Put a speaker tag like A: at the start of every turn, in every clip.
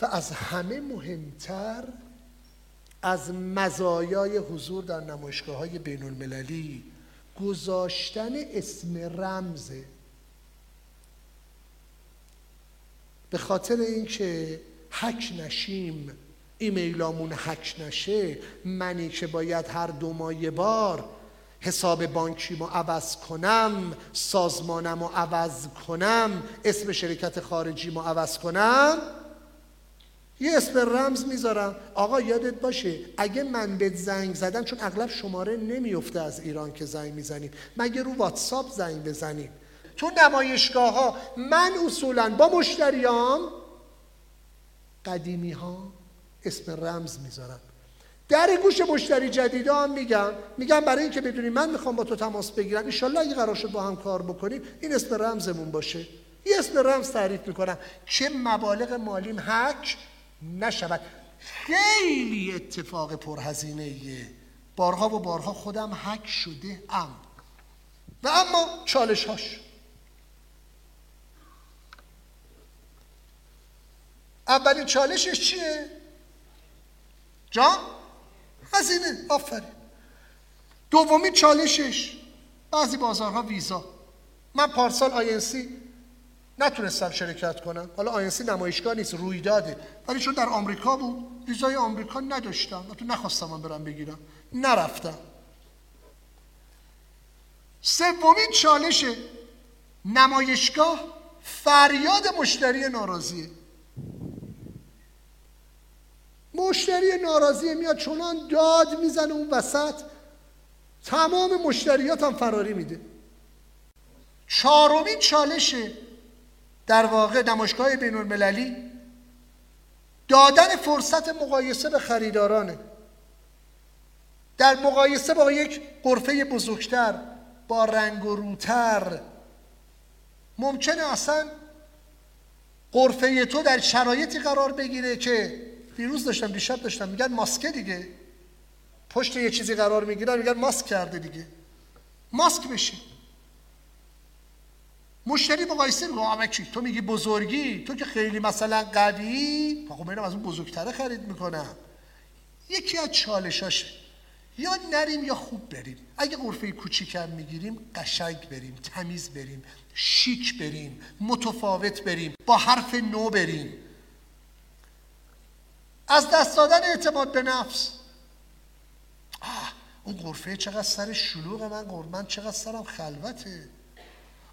A: و از همه مهمتر از مزایای حضور در نمایشگاه های بین المللی گذاشتن اسم رمزه. به خاطر اینکه حک نشیم ایمیلامون حک نشه منی که باید هر دو ماه بار حساب بانکیمو عوض کنم سازمانمو عوض کنم اسم شرکت خارجیمو عوض کنم یه اسم رمز می‌ذارم. آقا یادت باشه اگه من بهت زنگ زدم چون اغلب شماره نمیفته از ایران که زنگ می‌زنیم مگه رو واتساپ زنگ بزنیم؟ تو نمایشگاه ها من اصولا با مشتریام قدیمی ها اسم رمز می‌ذارم. در گوش مشتری جدیدا هم میگم میگم برای اینکه بدونی من می‌خوام با تو تماس بگیرم انشالله اگه قرار شد با هم کار بکنیم این اسم رمزمون باشه. یه اسم رمز تعریف می‌کنم که مبالغ مالیم حک نشود. خیلی اتفاق پرهزینه بارها و بارها خودم حک شده ام. و اما چالش هاش اولین چالشش چیه؟ جان؟ هزینه. آفرین. دومی چالشش. بعضی بازارها ویزا. من پارسال آینسی نتونستم شرکت کنم. حالا آینسی نمایشگاه نیست رویداده. ولی چون در آمریکا بود ویزای آمریکا نداشتم. و تو نخواستم من برم بگیرم. نرفتم. سومین چالش نمایشگاه فریاد مشتری ناراضیه. مشتری ناراضی میاد چونان داد می‌زنه اون وسط. تمام مشتریات هم فراری میده. چهارمین چالشه در واقع نمایشگاه بین المللی دادن فرصت مقایسه به خریدارانه. در مقایسه با یک قرفه بزرگتر با رنگ و روتر ممکنه اصلا قرفه تو در شرایطی قرار بگیره که دیروز داشتم دیشب داشتم میگن ماسکه دیگه. پشت یه چیزی قرار می‌گیرن میگن ماسک کرده دیگه. ماسک بشه. مشتری مقایسه میگه چی؟ تو میگی بزرگی؟ تو که خیلی مثلا قوی؟ خب منم از اون بزرگتره خرید می‌کنم. یکی از چالشاشه یا نریم یا خوب بریم. اگه قرفه کوچیکم می‌گیریم قشنگ بریم. تمیز بریم. شیک بریم. متفاوت بریم. با حرف نو بریم. از دست دادن اعتماد به نفس. آه اون قرفه چقدر سر شلوغ من من چقدر سرم خلوته.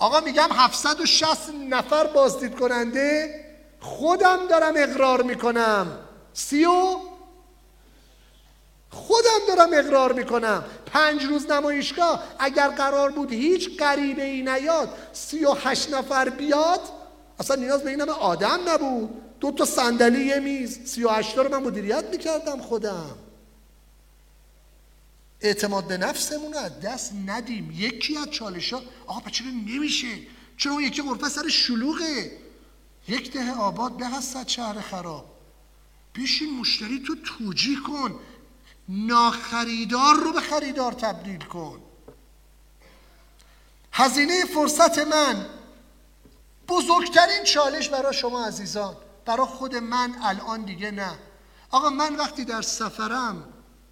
A: آقا میگم 760 نفر بازدید کننده خودم دارم اقرار می‌کنم. سیو خودم دارم اقرار می‌کنم. پنج روز نمایشگاه اگر قرار بود هیچ قریبه ای نیاد سی و هشت نفر بیاد اصلا نیاز به این همه آدم نبود. دو تا صندلی یه میز سی و هشتا رو من مدیریت می‌کردم خودم. اعتماد به نفسمون رو از دست ندیم. یکی از چالش ها آقا چرا نمیشه؟ چرا اون یکی قرفه سر شلوغه؟ یک ده آباد به هست شهر خراب. بیشین مشتری تو توجیه کن. ناخریدار رو به خریدار تبدیل کن. هزینه فرصت من. بزرگترین چالش برای شما عزیزان. برای خود من الان دیگه نه. آقا من وقتی در سفرم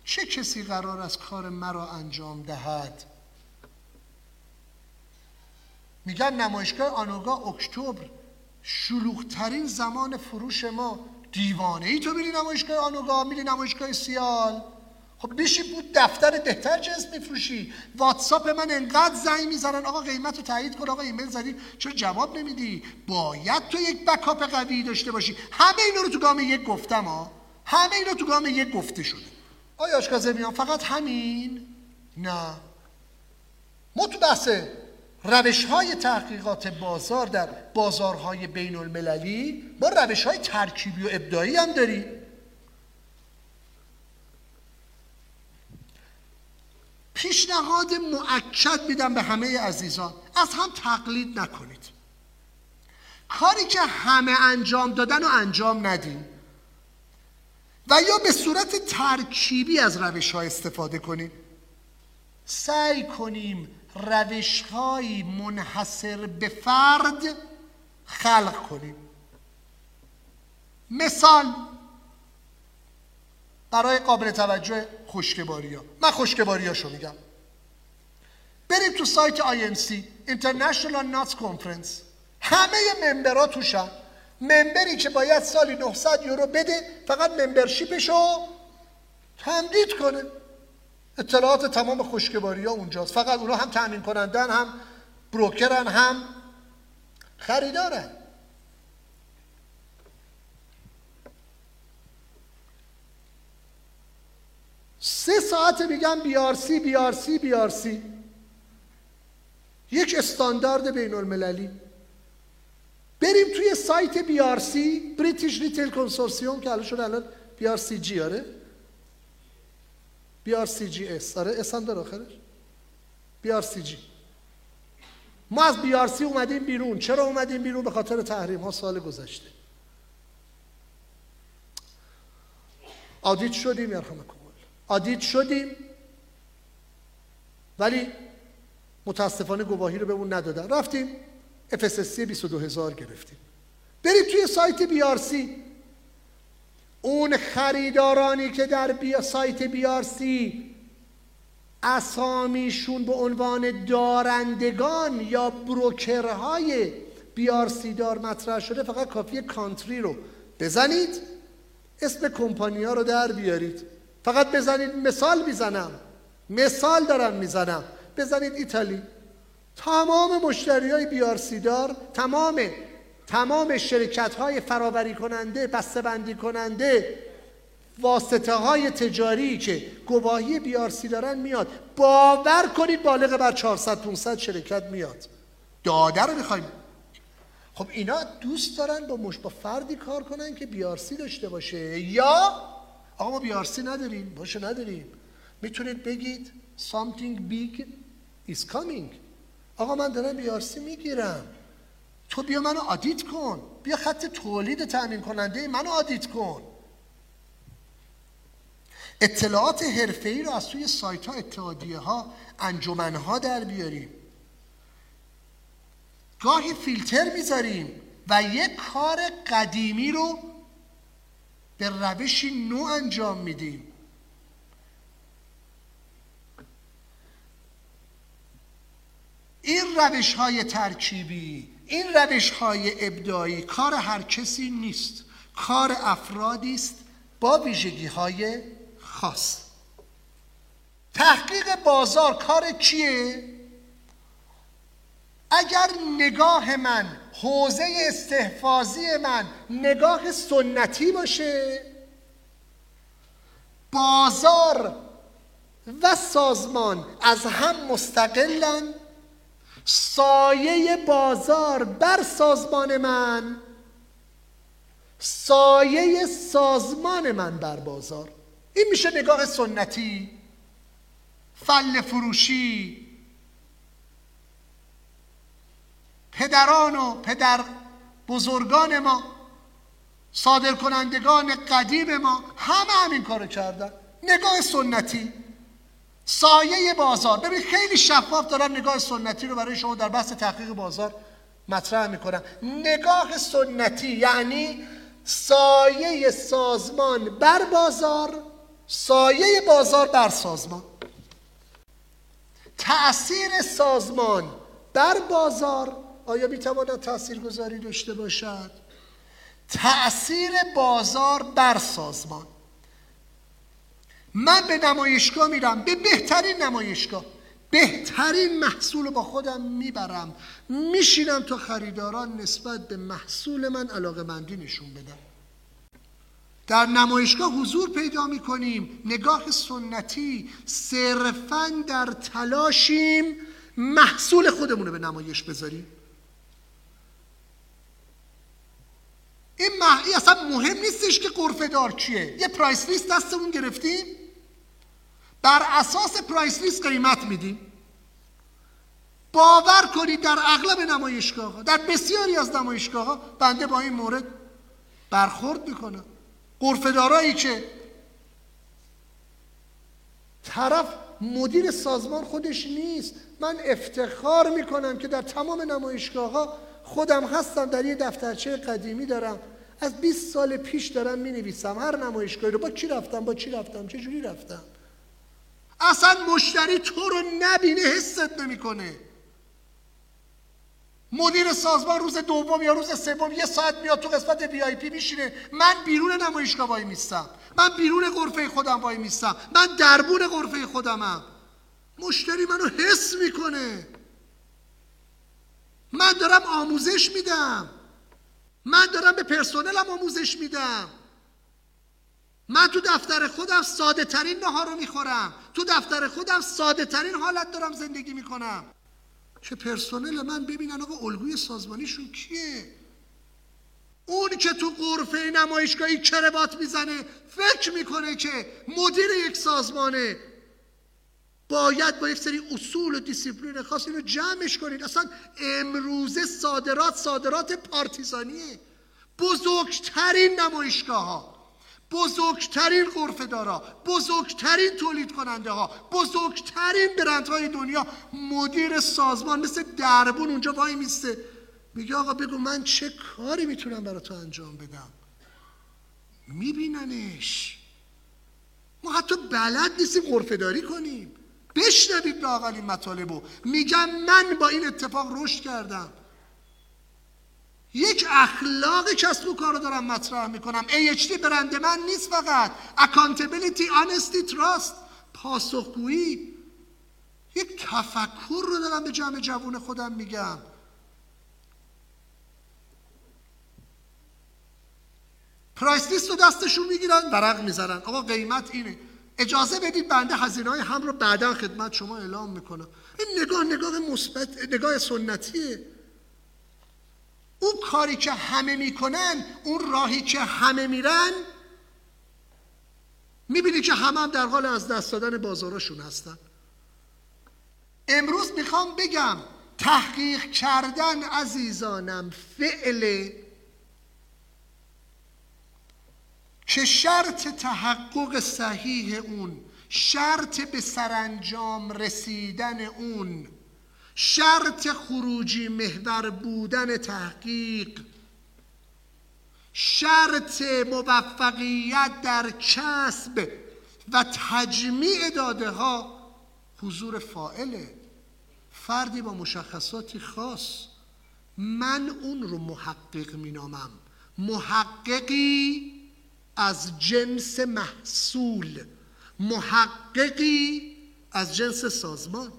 A: چه کسی قرار از کار مرا انجام دهد؟ میگن نمایشگاه آنوگا اکتبر شلوغترین زمان فروش ما. دیوانه ای تو میری نمایشگاه آنوگا میری نمایشگاه سیال. خب بیشی بود دفتر دهتر جنس میفروشی. واتساپ من انقدر زنگ می‌زنن آقا قیمت رو تایید کن آقا ایمیل زدی. چرا جواب نمیدی؟ باید تو یک بکاپ قوی داشته باشی. همه اینا رو تو گام یک گفتم ها. همه اینا تو گام یک گفته شده. آیا آشکازه میان فقط همین؟ نه. ما تو بحث روش های تحقیقات بازار در بازارهای بین المللی ما روش های ترکیبی و ابداعی هم داریم. پیشنهاد معکد میدم به همه عزیزان از هم تقلید نکنید. کاری که همه انجام دادن و انجام ندیم. و یا به صورت ترکیبی از روش ها استفاده کنیم. سعی کنیم روش های منحصر به فرد خلق کنیم. مثال برای قابل توجه خشکباری ها من خشکباری هاشو میگم. بریم تو سایت INC International Nuts Conference. همه ممبرها توشن. ممبری که باید سالی 900 یورو بده فقط ممبرشیپش رو تمدید کنه. اطلاعات تمام خشکباری ها اونجاست. فقط اونا هم تامین کنندن هم بروکرن هم خریدارن. سه ساعت میگم BRC BRC BRC یک استاندارد بین المللی بریم توی سایت BRC British Retail Consortium که الان الان BRCG آره. BRCGS آره S هم داره آخرش. BRCG ما از BRC اومدیم بیرون. چرا اومدیم بیرون؟ به خاطر تحریم ها سال گذشته. آدیت شدیم یرحمکم آدیت شدیم ولی متاسفانه گواهی رو به اون ندادن. رفتیم FSSC 22 هزار گرفتیم. برید توی سایت بیارسی اون خریدارانی که در بیا سایت بیارسی اسامیشون به عنوان دارندگان یا بروکرهای بیارسی دار مطرح شده فقط کافی کانتری رو بزنید. اسم کمپانی ها رو در بیارید. فقط بزنید مثال می‌زنم. مثال دارم می‌زنم. بزنید ایتالی. تمام مشتری های بیارسی دار تمام تمام شرکت های فراوری کننده بسته بندی کننده واسطه های تجاری که گواهی بیارسی دارن میاد باور کنید بالغ بر 400 500 شرکت میاد. داده رو می‌خوایم. خب اینا دوست دارن با مش با فردی کار کنن که بیارسی داشته باشه. یا آقا ما بیارسی نداریم باشه نداریم. می‌تونید بگید something big is coming. آقا من دارم بیارسی می‌گیرم. تو بیا منو آدیت کن. بیا خط تولید تامین کننده منو آدیت کن. اطلاعات ای رو از توی سایت ها اتحادیه ها انجمن ها در بیاریم. گاهی فیلتر می‌ذاریم و یک کار قدیمی رو به روشی نو انجام میدیم. این روش های ترکیبی این روش های ابداعی کار هر کسی نیست کار افرادی است با ویژگی های خاص تحقیق بازار کار کیه؟ اگر نگاه من حوزه استحفاظی من نگاه سنتی باشه بازار و سازمان از هم مستقلن سایه بازار بر سازمان من. سایه سازمان من بر بازار. این میشه نگاه سنتی. فل فروشی. پدران و پدر بزرگان ما صادر کنندگان قدیم ما همه همین کارو کردن. نگاه سنتی. سایه بازار. ببین خیلی شفاف دارم نگاه سنتی رو برای شما در بحث تحقیق بازار مطرح می‌کنم نگاه سنتی یعنی سایه سازمان بر بازار سایه بازار بر سازمان. تأثیر سازمان بر بازار آیا می‌تواند تأثیر گذاری داشته باشد؟ تأثیر بازار بر سازمان. من به نمایشگاه میرم به بهترین نمایشگاه. بهترین محصول با خودم می‌برم. میشینم تا خریداران نسبت به محصول من علاقه مندی نشون بدم در نمایشگاه حضور پیدا می کنیم نگاه سنتی صرفا در تلاشیم محصول خودمون رو به نمایش بذاریم. این, مح... اصلا مهم نیستش که قرفه دار چیه. یه پرایس لیست دستمون گرفتیم. بر اساس پرایس لیست قیمت میدیم. باور کنید در اغلب نمایشگاه ها در بسیاری از نمایشگاه ها بنده با این مورد برخورد می‌کنم. قرفدارایی که طرف مدیر سازمان خودش نیست. من افتخار می‌کنم که در تمام نمایشگاه ها خودم هستم در یه دفترچه قدیمی دارم. از 20 سال پیش دارم می نویسم هر نمایشگاهی رو با کی رفتم با چی رفتم چه جوری رفتم. اصلا مشتری تو رو نبینه حست نمی‌کنه. مدیر سازمان روز دوم یا روز سوم یه ساعت میاد تو قسمت وی آی پی میشینه. من بیرون نمایشگاه وای میستم. من بیرون غرفه خودم وای میستم. من دربون غرفه خودمم. مشتری منو حس می‌کنه. من دارم آموزش میدم. من دارم به پرسنلم آموزش میدم. من تو دفتر خودم ساده ترین نهار رو می‌خورم. تو دفتر خودم ساده ترین حالت دارم زندگی می‌کنم. که پرسنل من ببینن آقا الگوی سازمانیشون کیه؟ اون که تو غرفه نمایشگاهی کراوات می‌زنه فکر می‌کنه که مدیر یک سازمانه. باید با یک سری اصول و دیسیپلین خاص اینو جمعش کنید. اصلا امروزه صادرات صادرات پارتیزانیه. بزرگترین نمایشگاه ها بزرگترین غرفه دارا بزرگترین تولید کننده ها بزرگترین برندهای دنیا. مدیر سازمان مثل دربون اونجا وای میسته. میگه آقا بگو من چه کاری می‌تونم برای تو انجام بدم؟ میبیننش. ما حتی بلد نیستیم غرفه داری کنیم. بشنوید لاقل این مطالبو. میگم من با این اتفاق رشد کردم. یک اخلاق کسب و کار دارم مطرح می‌کنم. AHT برند من نیست فقط. Accountability honesty trust. پاسخگویی. یک تفکر رو دارم به جمع جوون خودم میگم. پرایس لیست رو دستشون می‌گیرن ورق می‌ذارن آقا قیمت اینه. اجازه بدید بنده هزینه های هم رو بعدا خدمت شما اعلام می‌کنم. این نگاه نگاه مثبت نگاه سنتیه. اون کاری که همه می‌کنن اون راهی که همه میرن می‌بینی که همه هم در حال از دست دادن بازاراشون هستن. امروز می‌خوام بگم تحقیق کردن عزیزانم فعل که شرط تحقق صحیح اون شرط به سرانجام رسیدن اون شرط خروجی محور بودن تحقیق. شرط موفقیت در کسب و تجمیع داده ها حضور فائله فردی با مشخصاتی خاص. من اون رو محقق مینامم. محققی از جنس محصول. محققی از جنس سازمان.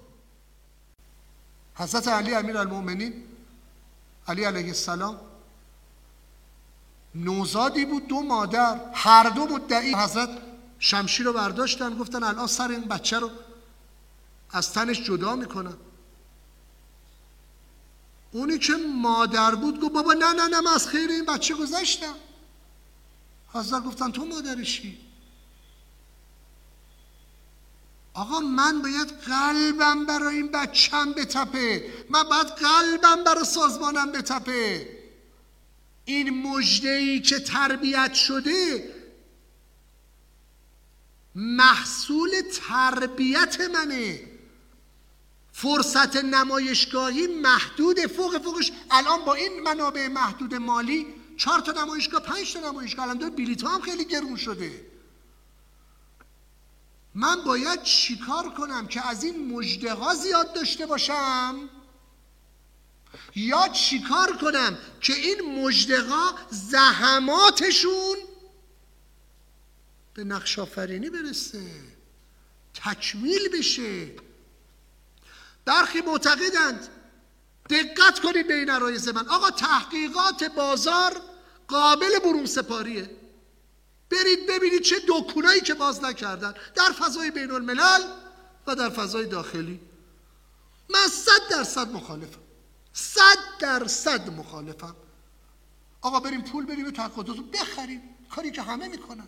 A: حضرت علی امیر المؤمنین علی علیه السلام نوزادی بود دو مادر هر دو مدعی حضرت شمشیر رو برداشتن گفتن الان سر این بچه رو از تنش جدا می‌کنن. اونی که مادر بود گفت بابا نه نه نه من از خیر این بچه گذشتم. حضرت گفتن تو مادرشی آقا من باید قلبم برای این بچم بتپه. من باید قلبم برای سازمانم بتپه. این مجده که تربیت شده محصول تربیت منه. فرصت نمایشگاهی محدود فوق فوقش الان با این منابع محدود مالی چهار تا نمایشگاه پنج تا نمایشگاه. الان داره بلیط هم خیلی گرون شده. من باید چیکار کنم که از این مجده ها زیاد داشته باشم؟ یا چیکار کنم که این مجده ها زحماتشون به نقش آفرینی برسه تکمیل بشه؟ برخی معتقدند دقت کنید به این عرایز من. آقا تحقیقات بازار قابل برون سپاریه. برید ببینید چه دکونایی که باز نکردن در فضای بین الملل و در فضای داخلی. من صد درصد مخالفم. صد درصد مخالفم. آقا بریم پول بریم و تحقیقات رو بخریم. کاری که همه می‌کنن.